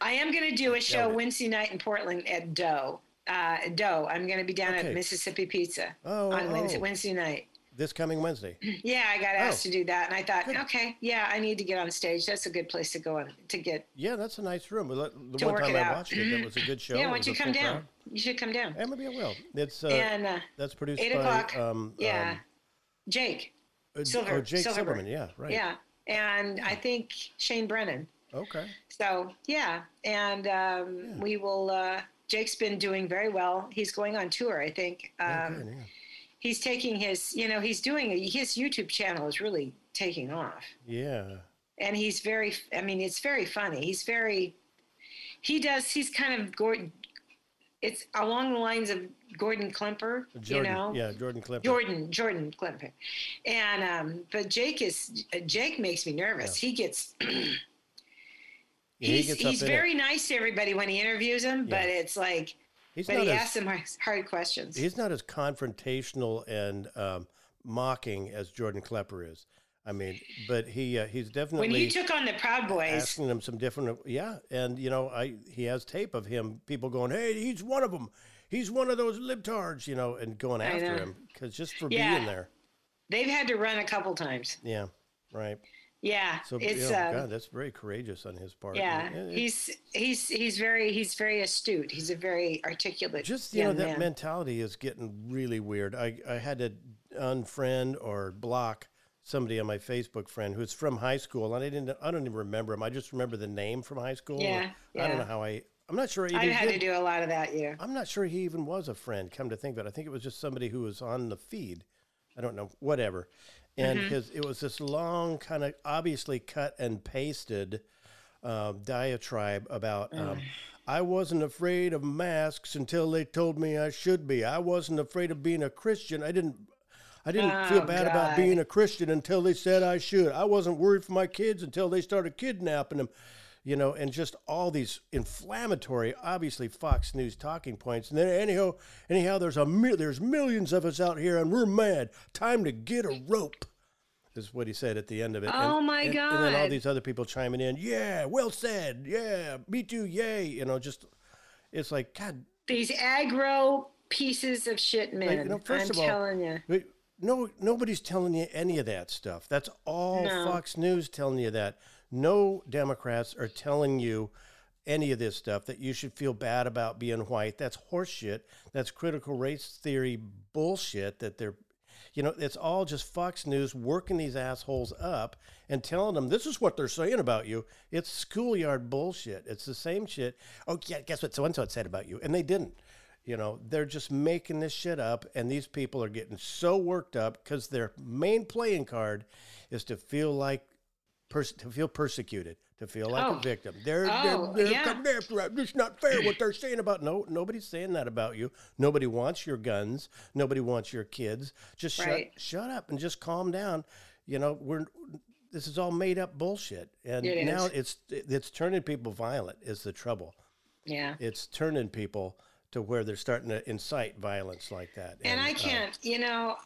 I am going to do a show it. Wednesday night in Portland at Doe. Uh, Doe. I'm going to be down Okay. at Mississippi Pizza Oh, on Wednesday, oh. Wednesday night. This coming Wednesday. *clears throat* Yeah, I got asked Oh. to do that, and I thought, Good. okay, yeah, I need to get on stage. That's a good place to go on to get. Yeah, that's a nice room. The one time I out. watched it, that was a good *clears throat* show. yeah, why don't you come down? crowd. You should come down. Yeah, maybe I will. It's uh, and uh, that's produced eight by o'clock. um, yeah, um, Jake. uh, Silver- oh, Jake Silverberg. Silverman. Yeah, right. Yeah, and I think Shane Brennan. Okay. So yeah, and um, Yeah. we will. Uh, Jake's been doing very well. He's going on tour, I think. Um, good, yeah. He's taking his, you know, he's doing his YouTube channel is really taking off, Yeah. and he's very. I mean, it's very funny. He's very. He does. He's kind of Gordon. It's along the lines of Gordon Klepper, Jordan. you know. Yeah, Jordan Klepper. Jordan, Jordan Klepper, and um, but Jake is Jake makes me nervous. He gets *clears throat* Yeah, he he's gets he's in it. very nice to everybody when he interviews them, but it's like, He's but not he as, them hard, hard questions. he's not as confrontational and um, mocking as Jordan Klepper is. I mean, but he uh, he's definitely when he took on the Proud Boys. asking them some different yeah and you know i he has tape of him people going hey he's one of them he's one of those libtards you know and going after him because just for Yeah. being there They've had to run a couple times. yeah right Yeah, so it's yeah, um, god that's very courageous on his part yeah. It- He's he's he's very he's very astute. He's a very articulate. just you know that man. mentality is getting really weird i i had to unfriend or block somebody on my facebook friend who's from high school and i didn't i don't even remember him i just remember the name from high school Yeah, yeah. i don't know how i i'm not sure I even had did to do a lot of that. Yeah. I'm not sure he even was a friend. Come to think of it, I think it was just somebody who was on the feed. I don't know, whatever. And Mm-hmm. his it was this long, kind of obviously cut and pasted uh, diatribe about. Um, I wasn't afraid of masks until they told me I should be. I wasn't afraid of being a Christian. I didn't. I didn't feel Oh, bad about being a Christian until they said I should. I wasn't worried for my kids until they started kidnapping them you know, and just all these inflammatory, obviously Fox News talking points. And then anyhow, anyhow, there's a there's millions of us out here, and we're mad. Time to get a rope. Is what he said at the end of it. Oh, and, my and, And then all these other people chiming in. Yeah, well said. Yeah, me too. Yay. You know, just it's like God. These aggro pieces of shit, man. you know, first I'm of all, telling you. No, nobody's telling you any of that stuff. That's all No. Fox News telling you that. No Democrats are telling you any of this stuff that you should feel bad about being white. That's horseshit. That's critical race theory bullshit that they're you know, it's all just Fox News working these assholes up and telling them this is what they're saying about you. It's schoolyard bullshit. It's the same shit. Oh, yeah, guess what so and so said about you? And they didn't. You know, they're just making this shit up, and these people are getting so worked up because their main playing card is to feel like pers- to feel persecuted, to feel like Oh. a victim. They're Oh, they're, they're yeah. coming after us. It's not fair what they're saying about. No, nobody's saying that about you. Nobody wants your guns. Nobody wants your kids. Just Right. shut shut up and just calm down. You know, we're this is all made up bullshit, and It now it's it's turning people violent. Is the trouble? Yeah. It's turning people to where they're starting to incite violence like that. And I uh, can't, you know,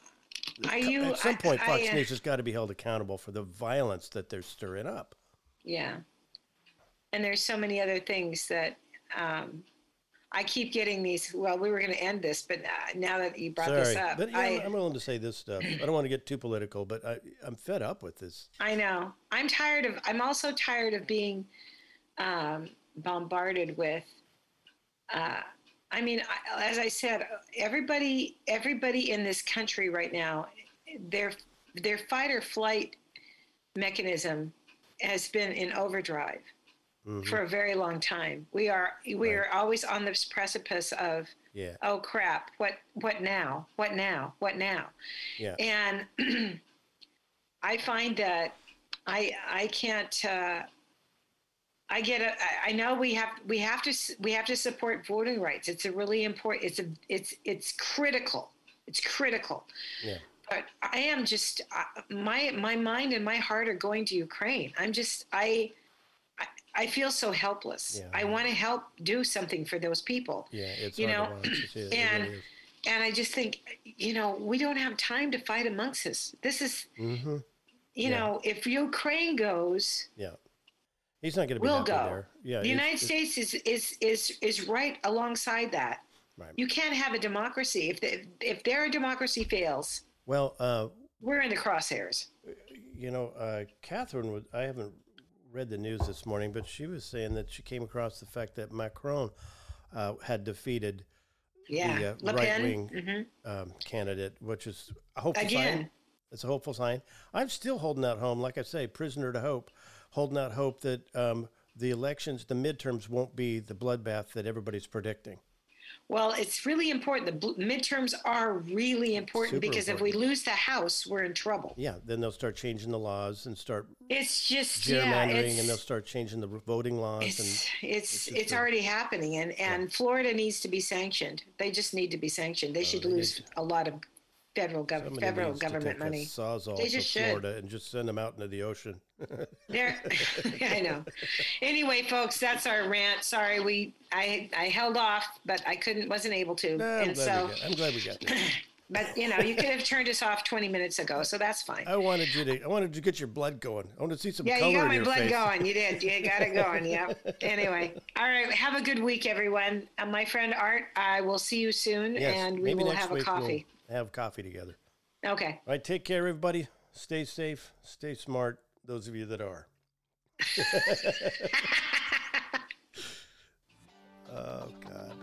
you at some I- point, Fox I, uh, News has got to be held accountable for the violence that they're stirring up. Yeah. And there's so many other things that um, I keep getting these. Well, we were going to end this, but uh, now that you brought Sorry, this up, but yeah, I, I'm, I'm willing to say this stuff. I don't want to get too political, but I, I'm fed up with this. I know. I'm tired of. I'm also tired of being um, bombarded with. Uh, I mean, I, as I said, everybody, everybody in this country right now, their their fight or flight mechanism has been in overdrive Mhm. for a very long time. We are we are always on this precipice of Yeah, oh crap what what now what now what now yeah. and *clears throat* i find that i i can't uh i get a I- know we have we have to we have to support voting rights it's a really important it's a it's it's critical it's critical Yeah. but i am just uh, my my mind and my heart are going to ukraine i'm just i I, I feel so helpless. Yeah. I want to help do something for those people. Yeah, it's You know. It is, and- really. And I just think, you know, we don't have time to fight amongst us. This is, mm-hmm. you Yeah. know, if Ukraine goes, Yeah, he's not going to be we'll happy go. there. Yeah, the United States is, is is is right alongside that. Right. You can't have a democracy if the, if their democracy fails. Well, uh, We're in the crosshairs. you know, uh, Catherine would. I haven't read the news this morning, but she was saying that she came across the fact that Macron uh, had defeated Yeah, the uh, right wing mhm. um, candidate, which is a hopeful sign. Again, It's a hopeful sign. I'm still holding out home, Like I say, prisoner to hope, holding out hope that um, the elections, the midterms, won't be the bloodbath that everybody's predicting. well, it's really important. The midterms are really important Super because if we lose the House, we're in trouble. Yeah, then they'll start changing the laws and start It's just yeah, gerrymandering, it's, and they'll start changing the voting laws. it's and it's it's a- already happening, and and Florida needs to be sanctioned. They just need to be sanctioned. They should Oh, they need lose a lot of federal gov- federal to government money. sawzall They to just should. Florida and just send them out into the ocean. There, *laughs* I know. Anyway, folks, that's our rant. Sorry, we I I held off, but I couldn't, wasn't able to, No, I'm, and glad so we got, I'm glad we got there. *clears throat* But you know, you could have turned us off 20 minutes ago, so that's fine. I wanted you to. I wanted to get your blood going. I want to see some Yeah, color you got my blood face. going. You did. You got it going. Yeah. *laughs* Anyway, all right. Have a good week, everyone. Uh, my friend Art, I will see you soon, Yes, and we will have a coffee. We'll have coffee together. Okay. All right. Take care, everybody. Stay safe. Stay smart those of you that are. *laughs* oh, God.